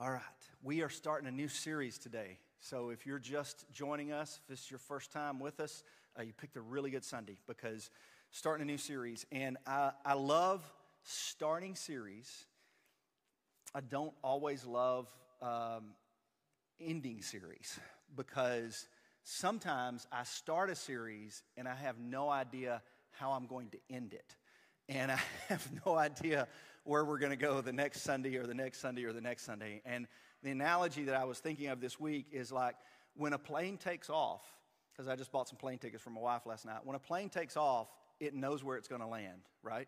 All right, we are starting a new series today. So if you're just joining us, if this is your first time with us, uh, you picked a really good Sunday because starting a new series. And I, I love starting series. I don't always love um, ending series because sometimes I start a series and I have no idea how I'm going to end it. And I have no idea where we're going to go the next Sunday or the next Sunday or the next Sunday. And the analogy that I was thinking of this week is like when a plane takes off, because I just bought some plane tickets for my wife last night. When a plane takes off, it knows where it's going to land, right?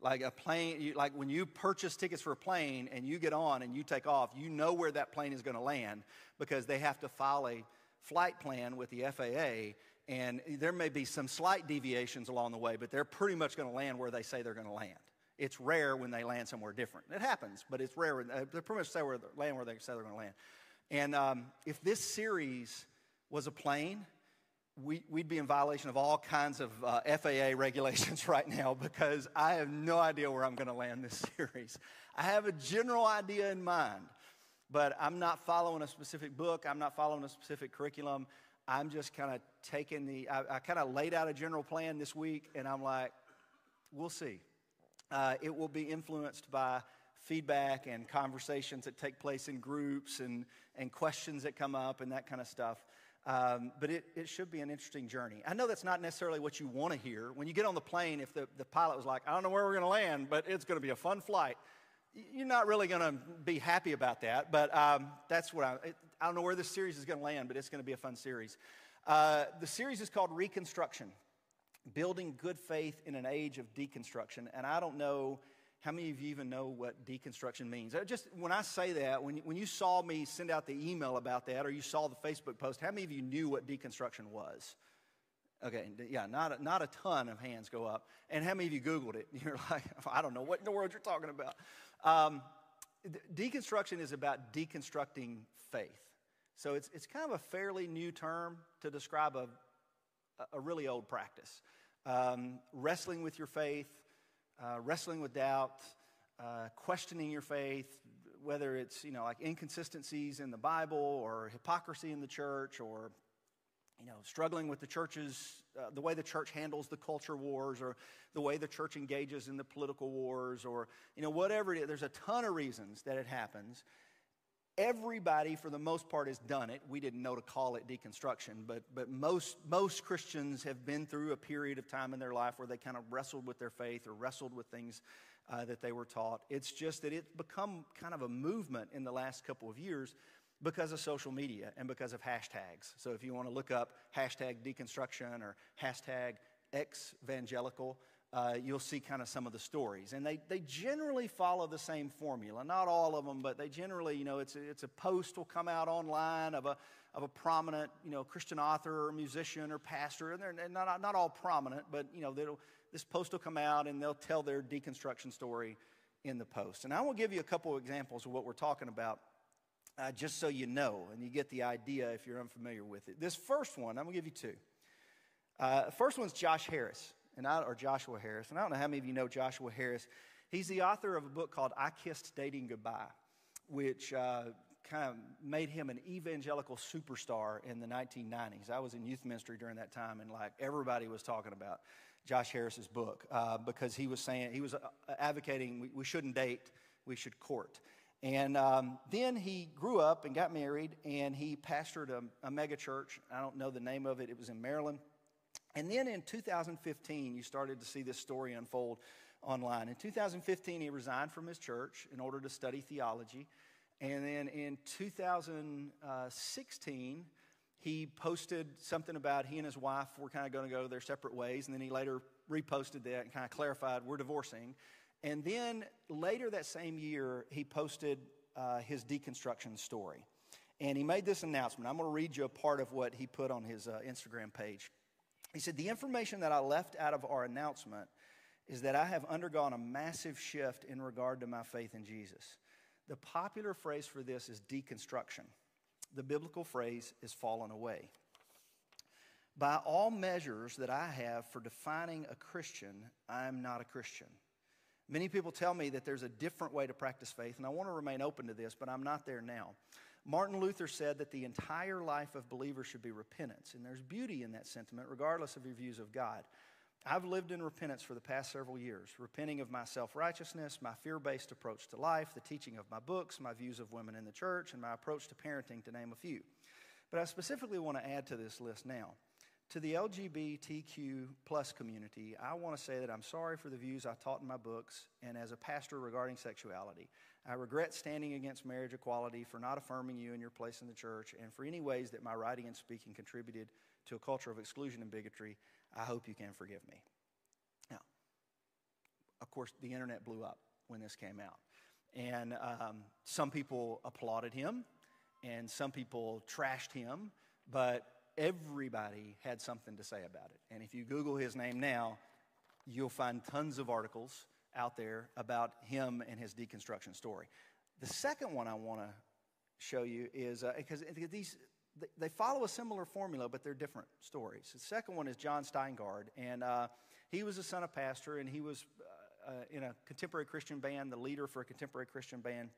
Like a plane, you, like when you purchase tickets for a plane and you get on and you take off, you know where that plane is going to land because they have to file a flight plan with the FAA. And there may be some slight deviations along the way, but they're pretty much going to land where they say they're going to land. It's rare when they land somewhere different. It happens, but it's rare. When, uh, they pretty much say where they land where they say they're going to land. And um, if this series was a plane, we, would be in violation of all kinds of uh, FAA regulations right now because I have no idea where I'm going to land this series. I have a general idea in mind, but I'm not following a specific book. I'm not following a specific curriculum. I'm just kind of taking the, I, I kind of laid out a general plan this week, and I'm like, we'll see. Uh, it will be influenced by feedback and conversations that take place in groups and, and questions that come up and that kind of stuff. Um, but it, it should be an interesting journey. I know that's not necessarily what you want to hear. When you get on the plane, if the, the pilot was like, I don't know where we're going to land, but it's going to be a fun flight, you're not really going to be happy about that. But um, that's what I, I don't know where this series is going to land, but it's going to be a fun series. Uh, the series is called Reconstruction building good faith in an age of deconstruction. And I don't know how many of you even know what deconstruction means. Just when I say that, when when you saw me send out the email about that, or you saw the Facebook post, how many of you knew what deconstruction was? Okay, yeah, not a, not a ton of hands go up. And how many of you Googled it? You're like, I don't know what in the world you're talking about. Um, deconstruction is about deconstructing faith. So it's, it's kind of a fairly new term to describe a, a really old practice um, wrestling with your faith, uh, wrestling with doubt, uh, questioning your faith, whether it's you know like inconsistencies in the Bible or hypocrisy in the church or you know struggling with the church's uh, the way the church handles the culture wars or the way the church engages in the political wars or you know whatever it is there's a ton of reasons that it happens everybody for the most part has done it. We didn't know to call it deconstruction but, but most, most christians have been through a period of time in their life where they kind of wrestled with their faith or wrestled with things uh, that they were taught. It's just that it's become kind of a movement in the last couple of years because of social media and because of hashtags. So if you want to look up hashtag deconstruction or hashtag evangelical uh, you'll see kind of some of the stories. And they, they generally follow the same formula. Not all of them, but they generally, you know, it's a, it's a post will come out online of a, of a prominent, you know, Christian author or musician or pastor. And they're not, not all prominent, but, you know, this post will come out and they'll tell their deconstruction story in the post. And I will give you a couple of examples of what we're talking about. Uh, just so you know, and you get the idea if you're unfamiliar with it. This first one, I'm gonna give you two. Uh, first one's Josh Harris and I, or Joshua Harris. And I don't know how many of you know Joshua Harris. He's the author of a book called I Kissed Dating Goodbye, which uh, kind of made him an evangelical superstar in the 1990s. I was in youth ministry during that time, and like everybody was talking about Josh Harris's book uh, because he was saying, he was uh, advocating we, we, shouldn't date, we should court. And um, then he grew up and got married, and he pastored a, a mega church. I don't know the name of it, it was in Maryland. And then in 2015, you started to see this story unfold online. In 2015, he resigned from his church in order to study theology. And then in 2016, he posted something about he and his wife were kind of going to go their separate ways. And then he later reposted that and kind of clarified, we're divorcing. And then later that same year, he posted uh, his deconstruction story. And he made this announcement. I'm going to read you a part of what he put on his uh, Instagram page. He said, The information that I left out of our announcement is that I have undergone a massive shift in regard to my faith in Jesus. The popular phrase for this is deconstruction. The biblical phrase is fallen away. By all measures that I have for defining a Christian, I am not a Christian. Many people tell me that there's a different way to practice faith, and I want to remain open to this, but I'm not there now. Martin Luther said that the entire life of believers should be repentance, and there's beauty in that sentiment, regardless of your views of God. I've lived in repentance for the past several years, repenting of my self righteousness, my fear based approach to life, the teaching of my books, my views of women in the church, and my approach to parenting, to name a few. But I specifically want to add to this list now. To the LGBTQ plus community, I want to say that I'm sorry for the views I taught in my books and as a pastor regarding sexuality. I regret standing against marriage equality for not affirming you in your place in the church and for any ways that my writing and speaking contributed to a culture of exclusion and bigotry. I hope you can forgive me. Now, of course, the internet blew up when this came out. And um, some people applauded him, and some people trashed him, but everybody had something to say about it. And if you Google his name now, you'll find tons of articles out there about him and his deconstruction story. The second one I want to show you is because uh, these they follow a similar formula, but they're different stories. The second one is Jon Steingard, and uh, he was a son of pastor, and he was uh, uh, in a contemporary Christian band, the leader for a contemporary Christian band,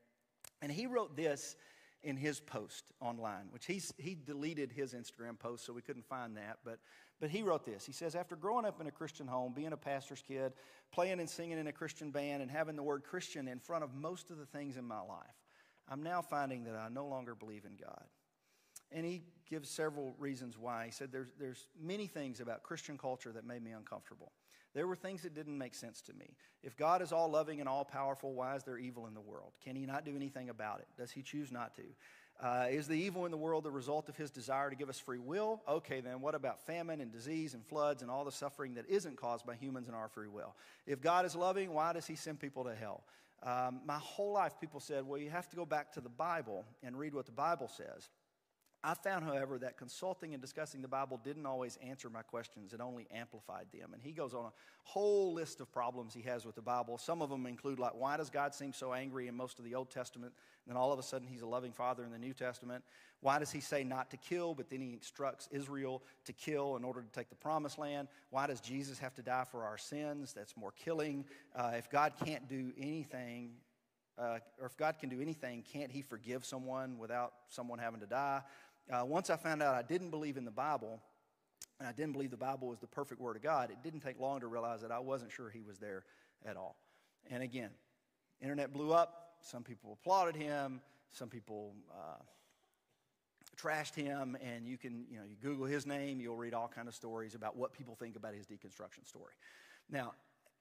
and he wrote this in his post online, which he's, he deleted his Instagram post, so we couldn't find that. But, but he wrote this. He says, After growing up in a Christian home, being a pastor's kid, playing and singing in a Christian band, and having the word Christian in front of most of the things in my life, I'm now finding that I no longer believe in God. And he gives several reasons why. He said, There's, there's many things about Christian culture that made me uncomfortable. There were things that didn't make sense to me. If God is all loving and all powerful, why is there evil in the world? Can he not do anything about it? Does he choose not to? Uh, is the evil in the world the result of his desire to give us free will? Okay, then what about famine and disease and floods and all the suffering that isn't caused by humans and our free will? If God is loving, why does he send people to hell? Um, my whole life, people said, well, you have to go back to the Bible and read what the Bible says. I found, however, that consulting and discussing the Bible didn't always answer my questions, it only amplified them. And he goes on a whole list of problems he has with the Bible. Some of them include, like, why does God seem so angry in most of the Old Testament? And then all of a sudden, he's a loving father in the New Testament. Why does he say not to kill, but then he instructs Israel to kill in order to take the promised land? Why does Jesus have to die for our sins? That's more killing. Uh, if God can't do anything, uh, or if God can do anything, can't he forgive someone without someone having to die? Uh, once I found out I didn't believe in the Bible, and I didn't believe the Bible was the perfect Word of God, it didn't take long to realize that I wasn't sure He was there at all. And again, internet blew up. Some people applauded him. Some people uh, trashed him. And you can, you know, you Google his name, you'll read all kind of stories about what people think about his deconstruction story. Now,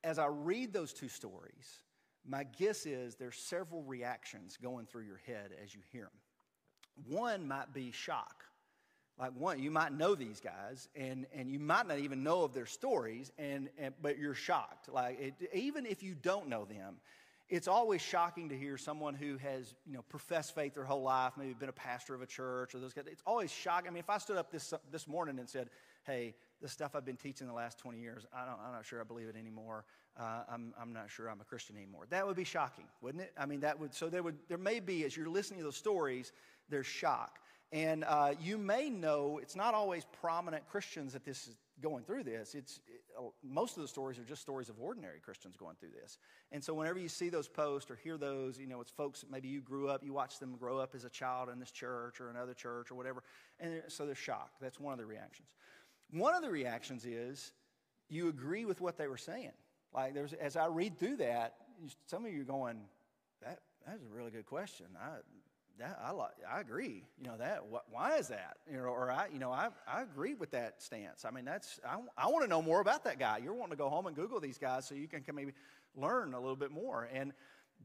as I read those two stories, my guess is there's several reactions going through your head as you hear them. One might be shock. Like one, you might know these guys, and, and you might not even know of their stories, and, and but you're shocked. Like it, even if you don't know them, it's always shocking to hear someone who has you know professed faith their whole life, maybe been a pastor of a church or those guys. It's always shocking. I mean, if I stood up this this morning and said, "Hey, the stuff I've been teaching the last 20 years, I don't, I'm not sure I believe it anymore. Uh, I'm, I'm not sure I'm a Christian anymore." That would be shocking, wouldn't it? I mean, that would. So there would there may be as you're listening to those stories, there's shock. And uh, you may know it's not always prominent Christians that this is going through this. It's it, most of the stories are just stories of ordinary Christians going through this. And so whenever you see those posts or hear those, you know, it's folks that maybe you grew up, you watched them grow up as a child in this church or another church or whatever, and so they're shocked. That's one of the reactions. One of the reactions is you agree with what they were saying. Like there's as I read through that, some of you are going, that that's a really good question. I that I I agree. You know that. why is that? You know, or I, you know, I, I agree with that stance. I mean, that's I, I want to know more about that guy. You're wanting to go home and Google these guys so you can maybe learn a little bit more. And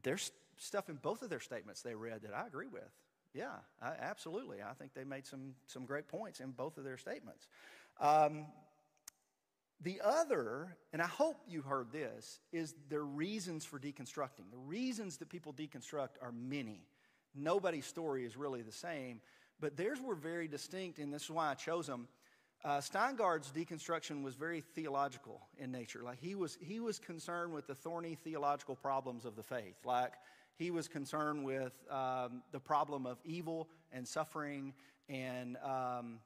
there's stuff in both of their statements they read that I agree with. Yeah, I, absolutely. I think they made some some great points in both of their statements. Um, the other, and I hope you heard this, is the reasons for deconstructing. The reasons that people deconstruct are many. Nobody's story is really the same, but theirs were very distinct, and this is why I chose them. Uh, Steingard's deconstruction was very theological in nature. Like he was, he was concerned with the thorny theological problems of the faith. Like he was concerned with um, the problem of evil and suffering and um,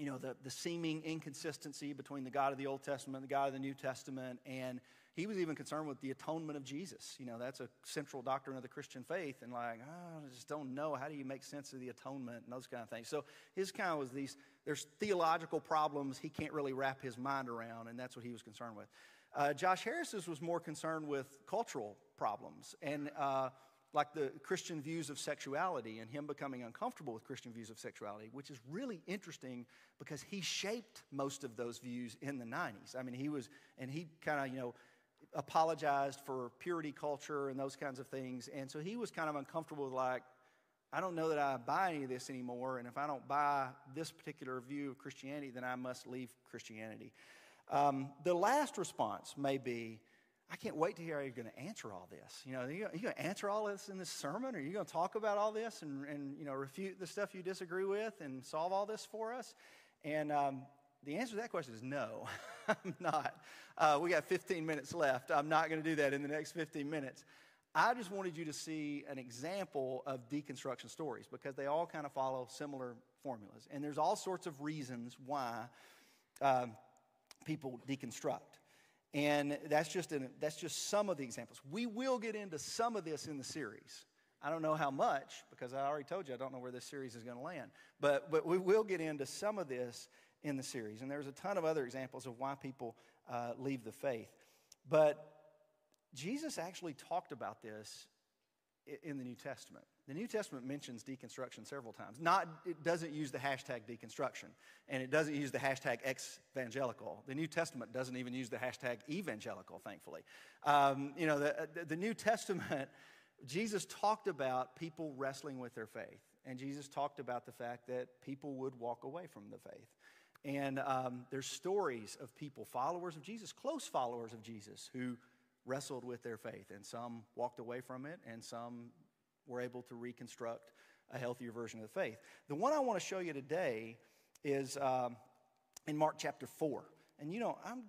you know the, the seeming inconsistency between the God of the Old Testament and the God of the New Testament and he was even concerned with the atonement of Jesus. You know, that's a central doctrine of the Christian faith. And like, oh, I just don't know. How do you make sense of the atonement and those kind of things? So his kind of was these, there's theological problems he can't really wrap his mind around, and that's what he was concerned with. Uh, Josh Harris's was more concerned with cultural problems and uh, like the Christian views of sexuality and him becoming uncomfortable with Christian views of sexuality, which is really interesting because he shaped most of those views in the 90s. I mean, he was, and he kind of, you know, apologized for purity culture and those kinds of things. And so he was kind of uncomfortable with, like, I don't know that I buy any of this anymore. And if I don't buy this particular view of Christianity, then I must leave Christianity. Um, the last response may be, I can't wait to hear how you're going to answer all this. You know, are you, going to answer all this in this sermon? Are you going to talk about all this and, and, you know, refute the stuff you disagree with and solve all this for us? And um, the answer to that question is no, I'm not. Uh, we got 15 minutes left. I'm not going to do that in the next 15 minutes. I just wanted you to see an example of deconstruction stories because they all kind of follow similar formulas. And there's all sorts of reasons why um, people deconstruct. And that's just, an, that's just some of the examples. We will get into some of this in the series. I don't know how much because I already told you I don't know where this series is going to land. But, but we will get into some of this in the series. And there's a ton of other examples of why people uh, leave the faith. But Jesus actually talked about this in the New Testament. The New Testament mentions deconstruction several times. Not, it doesn't use the hashtag deconstruction, and it doesn't use the hashtag evangelical. The New Testament doesn't even use the hashtag evangelical, thankfully. Um, you know, the, the New Testament, Jesus talked about people wrestling with their faith, and Jesus talked about the fact that people would walk away from the faith. And um, there's stories of people, followers of Jesus, close followers of Jesus, who wrestled with their faith. And some walked away from it, and some were able to reconstruct a healthier version of the faith. The one I want to show you today is um, in Mark chapter 4. And you know, I'm,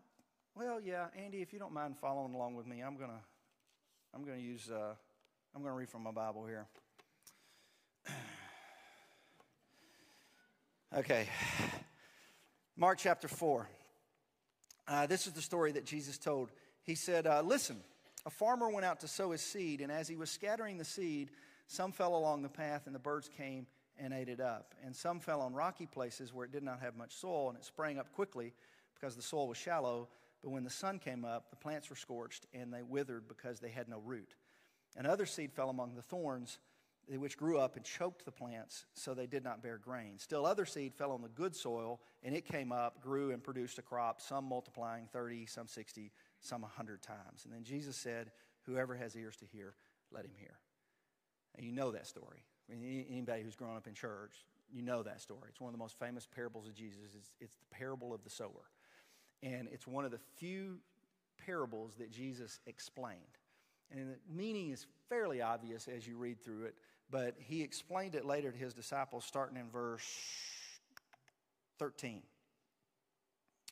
well, yeah, Andy, if you don't mind following along with me, I'm going to. I'm going to use, uh, I'm going to read from my Bible here. okay. Mark chapter 4. Uh, this is the story that Jesus told. He said, uh, Listen, a farmer went out to sow his seed, and as he was scattering the seed, some fell along the path, and the birds came and ate it up. And some fell on rocky places where it did not have much soil, and it sprang up quickly because the soil was shallow. But when the sun came up, the plants were scorched, and they withered because they had no root. And other seed fell among the thorns eh, which grew up and choked the plants so they did not bear grain. Still, other seed fell on the good soil, and it came up, grew, and produced a crop, some multiplying 30, some 60, some 100 times. And then Jesus said, Whoever has ears to hear, let him hear. And you know that story. I mean, anybody who's grown up in church, you know that story. It's one of the most famous parables of Jesus. It's, it's the parable of the sower. And it's one of the few parables that Jesus explained. And the meaning is fairly obvious as you read through it. But he explained it later to his disciples, starting in verse 13.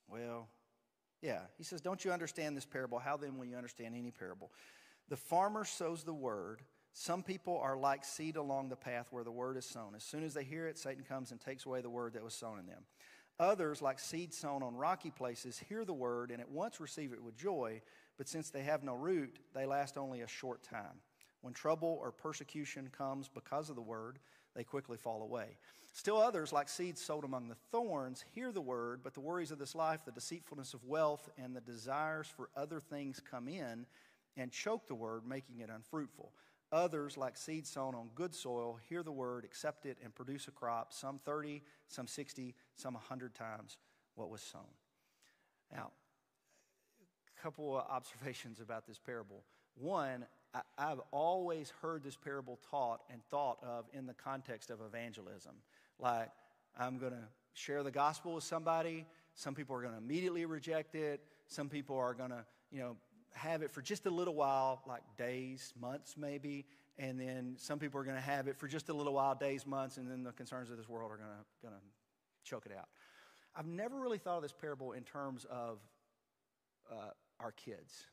Well, yeah, he says, Don't you understand this parable? How then will you understand any parable? The farmer sows the word. Some people are like seed along the path where the word is sown. As soon as they hear it, Satan comes and takes away the word that was sown in them. Others, like seed sown on rocky places, hear the word and at once receive it with joy, but since they have no root, they last only a short time. When trouble or persecution comes because of the word, they quickly fall away. Still others, like seeds sowed among the thorns, hear the word, but the worries of this life, the deceitfulness of wealth, and the desires for other things come in and choke the word, making it unfruitful. Others, like seeds sown on good soil, hear the word, accept it, and produce a crop, some 30, some 60, some 100 times what was sown. Now, a couple of observations about this parable. One, I, have always heard this parable taught and thought of in the context of evangelism. Like, I'm going to share the gospel with somebody. Some people are going to immediately reject it. Some people are going to, you know, have it for just a little while, like days, months maybe. And then some people are going to have it for just a little while, days, months, and then the concerns of this world are going to, choke it out. I've never really thought of this parable in terms of uh, our kids.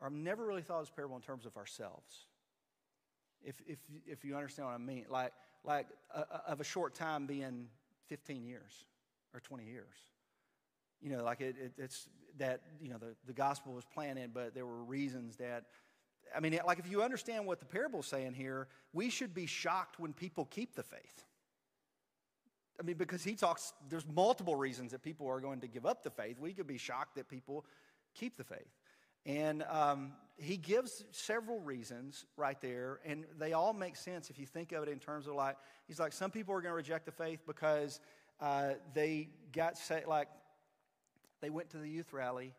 Or I've never really thought of this parable in terms of ourselves. If, if, if you understand what I mean, like, like uh, of a short time being 15 years or 20 years. You know, like it, it, it's that, you know, the, the gospel was planted, but there were reasons that, I mean, like if you understand what the parable's saying here, we should be shocked when people keep the faith. I mean, because he talks, there's multiple reasons that people are going to give up the faith. We could be shocked that people keep the faith. And um, he gives several reasons right there, and they all make sense if you think of it in terms of like, he's like, some people are going to reject the faith because uh, they got, say, like, they went to the youth rally,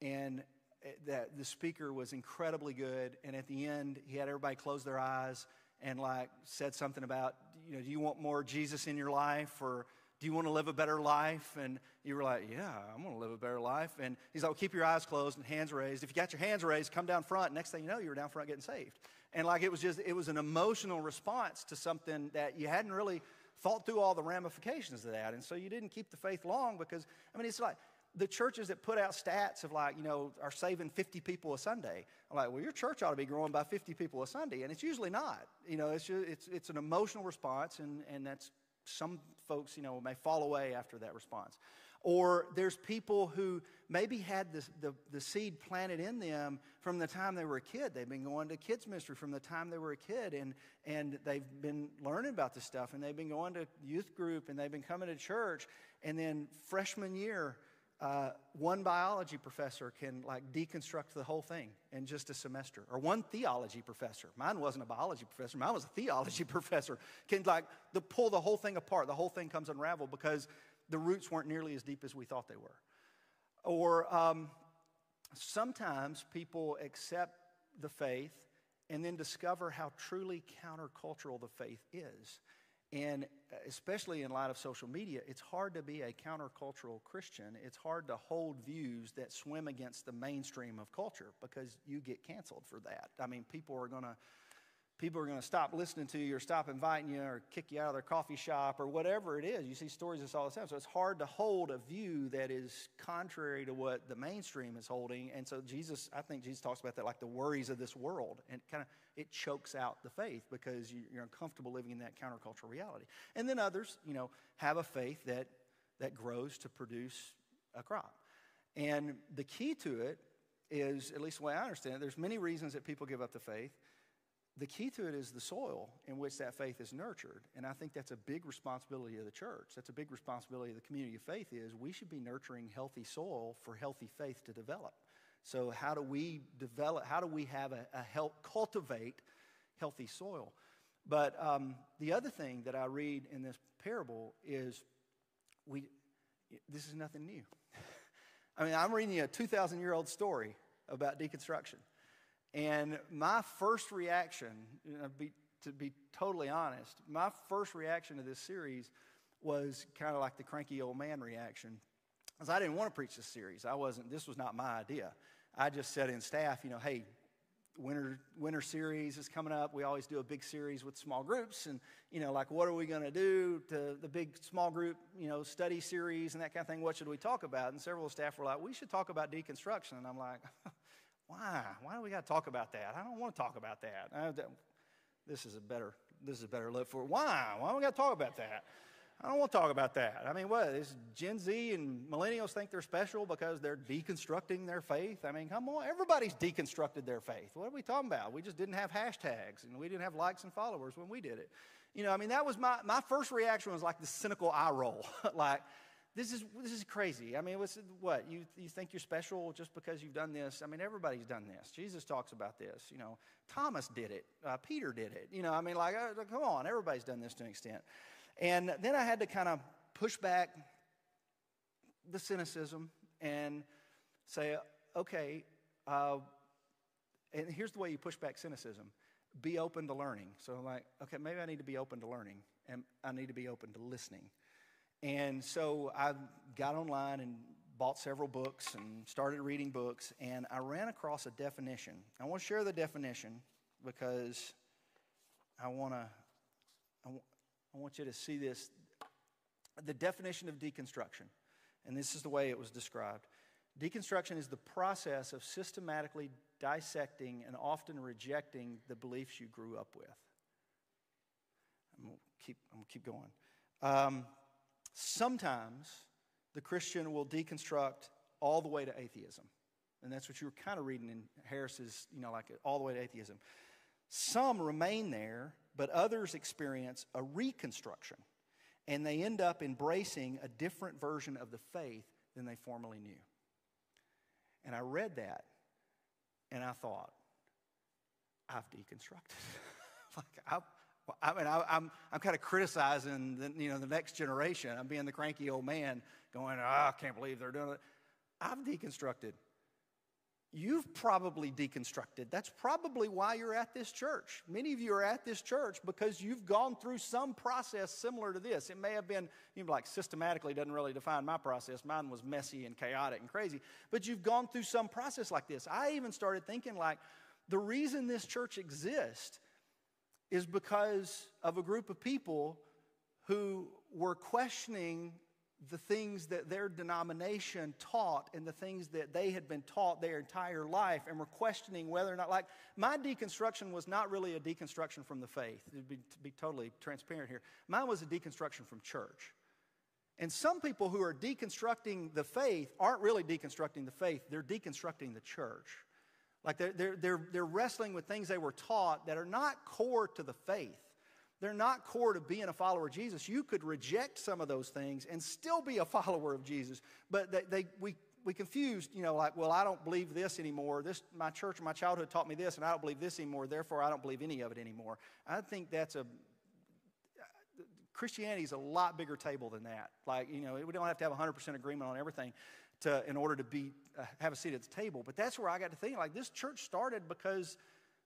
and eh, that the speaker was incredibly good, and at the end, he had everybody close their eyes and like said something about, you know, do you want more Jesus in your life, or do you want to live a better life? And you were like, Yeah, I'm going to live a better life. And he's like, well, Keep your eyes closed and hands raised. If you got your hands raised, come down front. Next thing you know, you were down front getting saved. And like it was just, it was an emotional response to something that you hadn't really thought through all the ramifications of that. And so you didn't keep the faith long because, I mean, it's like, the churches that put out stats of like, you know, are saving 50 people a Sunday. I'm like, well, your church ought to be growing by 50 people a Sunday. And it's usually not. You know, it's, just, it's, it's an emotional response, and, and that's some folks, you know, may fall away after that response. Or there's people who maybe had this, the, the seed planted in them from the time they were a kid. They've been going to kids' ministry from the time they were a kid, and, and they've been learning about this stuff, and they've been going to youth group, and they've been coming to church. And then freshman year, uh, one biology professor can like deconstruct the whole thing in just a semester or one theology professor. Mine wasn't a biology professor mine was a theology professor can like the, pull the whole thing apart. The whole thing comes unraveled because the roots weren't nearly as deep as we thought they were. Or um, sometimes people accept the faith and then discover how truly countercultural the faith is and uh, especially in light of social media, it's hard to be a countercultural Christian. It's hard to hold views that swim against the mainstream of culture because you get canceled for that. I mean, people are going to people are going to stop listening to you or stop inviting you or kick you out of their coffee shop or whatever it is. You see stories of this all the time. So it's hard to hold a view that is contrary to what the mainstream is holding. And so Jesus, I think Jesus talks about that like the worries of this world. And kind of it chokes out the faith because you're uncomfortable living in that countercultural reality. And then others, you know, have a faith that that grows to produce a crop. And the key to it is, at least the way I understand it, there's many reasons that people give up the faith the key to it is the soil in which that faith is nurtured. And I think that's a big responsibility of the church. That's a big responsibility of the community of faith is we should be nurturing healthy soil for healthy faith to develop. So how do we develop, how do we have a, a help cultivate healthy soil? But um, the other thing that I read in this parable is we, this is nothing new. I mean, I'm reading a 2,000 year old story about deconstruction. And my first reaction, to be totally honest, my first reaction to this series was kind of like the cranky old man reaction. Because I didn't want to preach this series. I wasn't, this was not my idea. I just said in staff, you know, hey, winter winter series is coming up. We always do a big series with small groups, and you know, like what are we going to do to the big small group, you know, study series and that kind of thing? What should we talk about? And several staff were like, we should talk about deconstruction, and I'm like. Why? Why do we got to talk about that? I don't want to talk about that. this is a better this is a better look for it. Why? Why do we got to talk about that? I don't want to talk about that. I mean, what is Gen Z and millennials think they're special because they're deconstructing their faith? I mean, come on, everybody's deconstructed their faith. What are we talking about? We just didn't have hashtags and we didn't have likes and followers when we did it. You know, I mean, that was my my first reaction was like the cynical eye roll, like this is, this is crazy. I mean, what's, what? You, you think you're special just because you've done this? I mean, everybody's done this. Jesus talks about this. You know, Thomas did it. Uh, Peter did it. You know, I mean, like, uh, come on, everybody's done this to an extent. And then I had to kind of push back the cynicism and say, okay, uh, and here's the way you push back cynicism be open to learning. So I'm like, okay, maybe I need to be open to learning, and I need to be open to listening. And so I got online and bought several books and started reading books, and I ran across a definition. I want to share the definition because I want to. I want you to see this. The definition of deconstruction, and this is the way it was described. Deconstruction is the process of systematically dissecting and often rejecting the beliefs you grew up with. I'm gonna keep, keep going. Um, Sometimes the Christian will deconstruct all the way to atheism. And that's what you were kind of reading in Harris's, you know, like all the way to atheism. Some remain there, but others experience a reconstruction. And they end up embracing a different version of the faith than they formerly knew. And I read that and I thought, I've deconstructed. like, I, I mean, I, I'm, I'm kind of criticizing the, you know, the next generation. I'm being the cranky old man going, oh, I can't believe they're doing it. I've deconstructed. You've probably deconstructed. That's probably why you're at this church. Many of you are at this church because you've gone through some process similar to this. It may have been, you know, like systematically doesn't really define my process. Mine was messy and chaotic and crazy. But you've gone through some process like this. I even started thinking like the reason this church exists is because of a group of people who were questioning the things that their denomination taught and the things that they had been taught their entire life and were questioning whether or not, like, my deconstruction was not really a deconstruction from the faith, to be, to be totally transparent here. Mine was a deconstruction from church. And some people who are deconstructing the faith aren't really deconstructing the faith, they're deconstructing the church. Like, they're, they're, they're, they're wrestling with things they were taught that are not core to the faith they're not core to being a follower of Jesus. You could reject some of those things and still be a follower of Jesus. But they, they, we, we confused, you know, like, well, I don't believe this anymore. This, my church my childhood taught me this, and I don't believe this anymore. Therefore, I don't believe any of it anymore. I think that's a Christianity is a lot bigger table than that. Like, you know, we don't have to have 100% agreement on everything to, in order to be, uh, have a seat at the table. But that's where I got to think, like, this church started because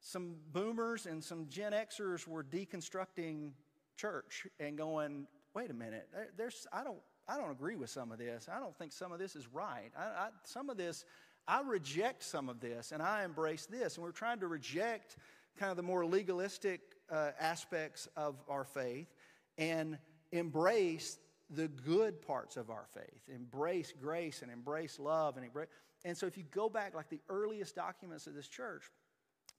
some boomers and some Gen Xers were deconstructing church and going, wait a minute, there's, I, don't, I don't agree with some of this. I don't think some of this is right. I, I, some of this, I reject some of this and I embrace this. And we're trying to reject kind of the more legalistic uh, aspects of our faith and embrace the good parts of our faith. Embrace grace and embrace love and embrace. And so if you go back, like the earliest documents of this church,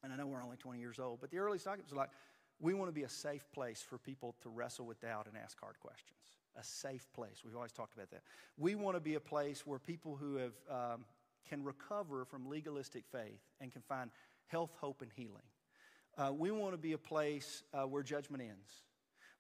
and I know we're only 20 years old, but the earliest documents are like, we want to be a safe place for people to wrestle with doubt and ask hard questions. A safe place. We've always talked about that. We want to be a place where people who have um, can recover from legalistic faith and can find health, hope, and healing. Uh, we want to be a place uh, where judgment ends.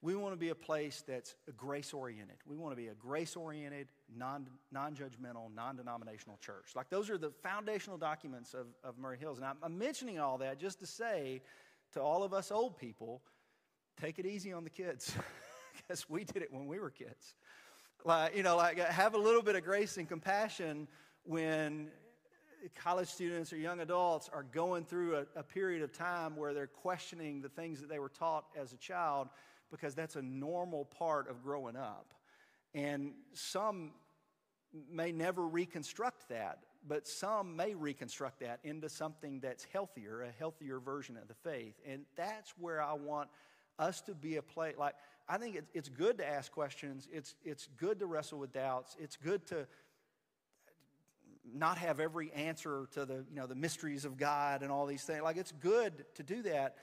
We want to be a place that's grace oriented. We want to be a grace oriented, non judgmental, non denominational church. Like those are the foundational documents of, of Murray Hills. And I'm, I'm mentioning all that just to say to all of us old people take it easy on the kids because we did it when we were kids. Like, you know, like have a little bit of grace and compassion when college students or young adults are going through a, a period of time where they're questioning the things that they were taught as a child because that's a normal part of growing up. And some may never reconstruct that, but some may reconstruct that into something that's healthier, a healthier version of the faith. And that's where I want us to be a place. Like, I think it's, good to ask questions, it's, it's good to wrestle with doubts, it's good to not have every answer to the, you know, the mysteries of God and all these things. Like, it's good to do that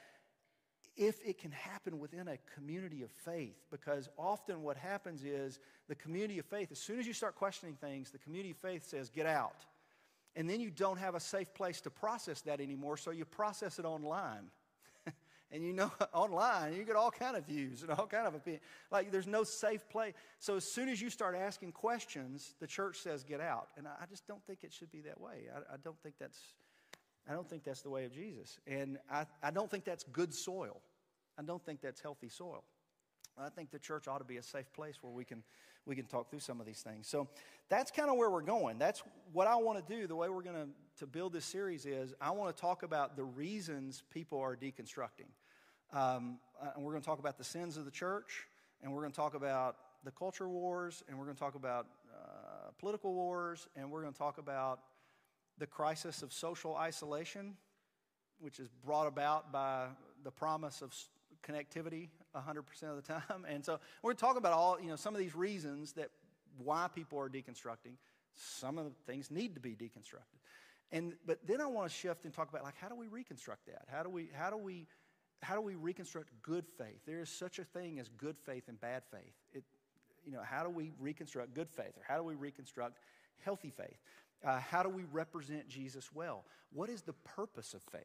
if it can happen within a community of faith. Because often what happens is the community of faith, as soon as you start questioning things, the community of faith says, get out. And then you don't have a safe place to process that anymore, so you process it online. and you know, online, you get all kind of views and all kind of opinions. Like there's no safe place. So as soon as you start asking questions, the church says, get out. And I just don't think it should be that way. I, I don't think that's I don't think that's the way of Jesus. And I, I don't think that's good soil. I don't think that's healthy soil. I think the church ought to be a safe place where we can, we can talk through some of these things. So that's kind of where we're going. That's what I want to do. The way we're going to, to build this series is I want to talk about the reasons people are deconstructing. Um, uh, and we're going to talk about the sins of the church, and we're going to talk about the culture wars, and we're going to talk about uh, political wars, and we're going to talk about the crisis of social isolation, which is brought about by the promise of connectivity 100% of the time. And so we're going to talk about all, you know, some of these reasons that why people are deconstructing. Some of the things need to be deconstructed. And but then I want to shift and talk about like how do we reconstruct that? How do we how do we how do we reconstruct good faith? There is such a thing as good faith and bad faith. It, you know, how do we reconstruct good faith or how do we reconstruct healthy faith? Uh, how do we represent Jesus well? What is the purpose of faith?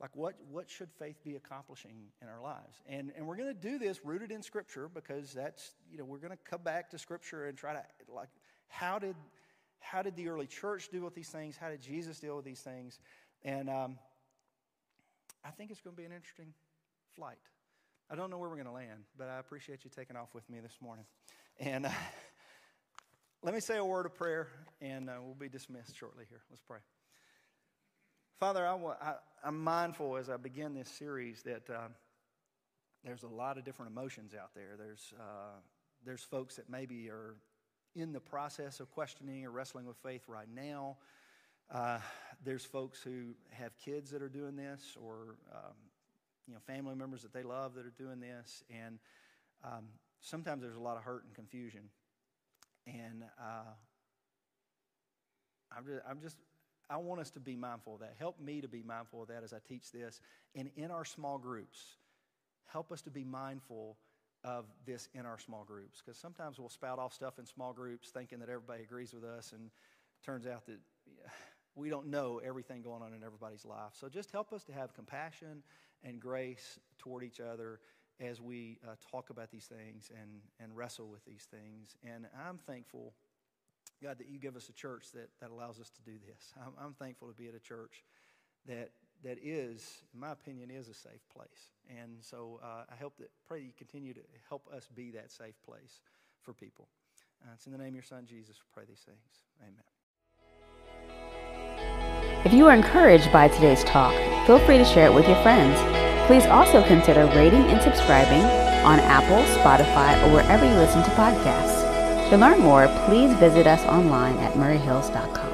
Like, what, what should faith be accomplishing in our lives? And, and we're going to do this rooted in Scripture because that's, you know, we're going to come back to Scripture and try to, like, how did, how did the early church deal with these things? How did Jesus deal with these things? And um, I think it's going to be an interesting flight. I don't know where we're going to land, but I appreciate you taking off with me this morning. And uh, let me say a word of prayer, and uh, we'll be dismissed shortly here. Let's pray. Father, I, am mindful as I begin this series that uh, there's a lot of different emotions out there. There's, uh, there's folks that maybe are in the process of questioning or wrestling with faith right now. Uh, there's folks who have kids that are doing this or um, you know, family members that they love that are doing this. And um, sometimes there's a lot of hurt and confusion. And uh, I'm just, I'm just I want us to be mindful of that. Help me to be mindful of that as I teach this. And in our small groups, help us to be mindful of this in our small groups. Because sometimes we'll spout off stuff in small groups thinking that everybody agrees with us, and turns out that we don't know everything going on in everybody's life. So just help us to have compassion and grace toward each other as we uh, talk about these things and, and wrestle with these things. And I'm thankful God, that you give us a church that, that allows us to do this. I'm, I'm thankful to be at a church that, that is, in my opinion, is a safe place. And so uh, I hope that, pray that you continue to help us be that safe place for people. Uh, it's in the name of your son, Jesus, we pray these things. Amen. If you are encouraged by today's talk, feel free to share it with your friends. Please also consider rating and subscribing on Apple, Spotify, or wherever you listen to podcasts. To learn more, please visit us online at murrayhills.com.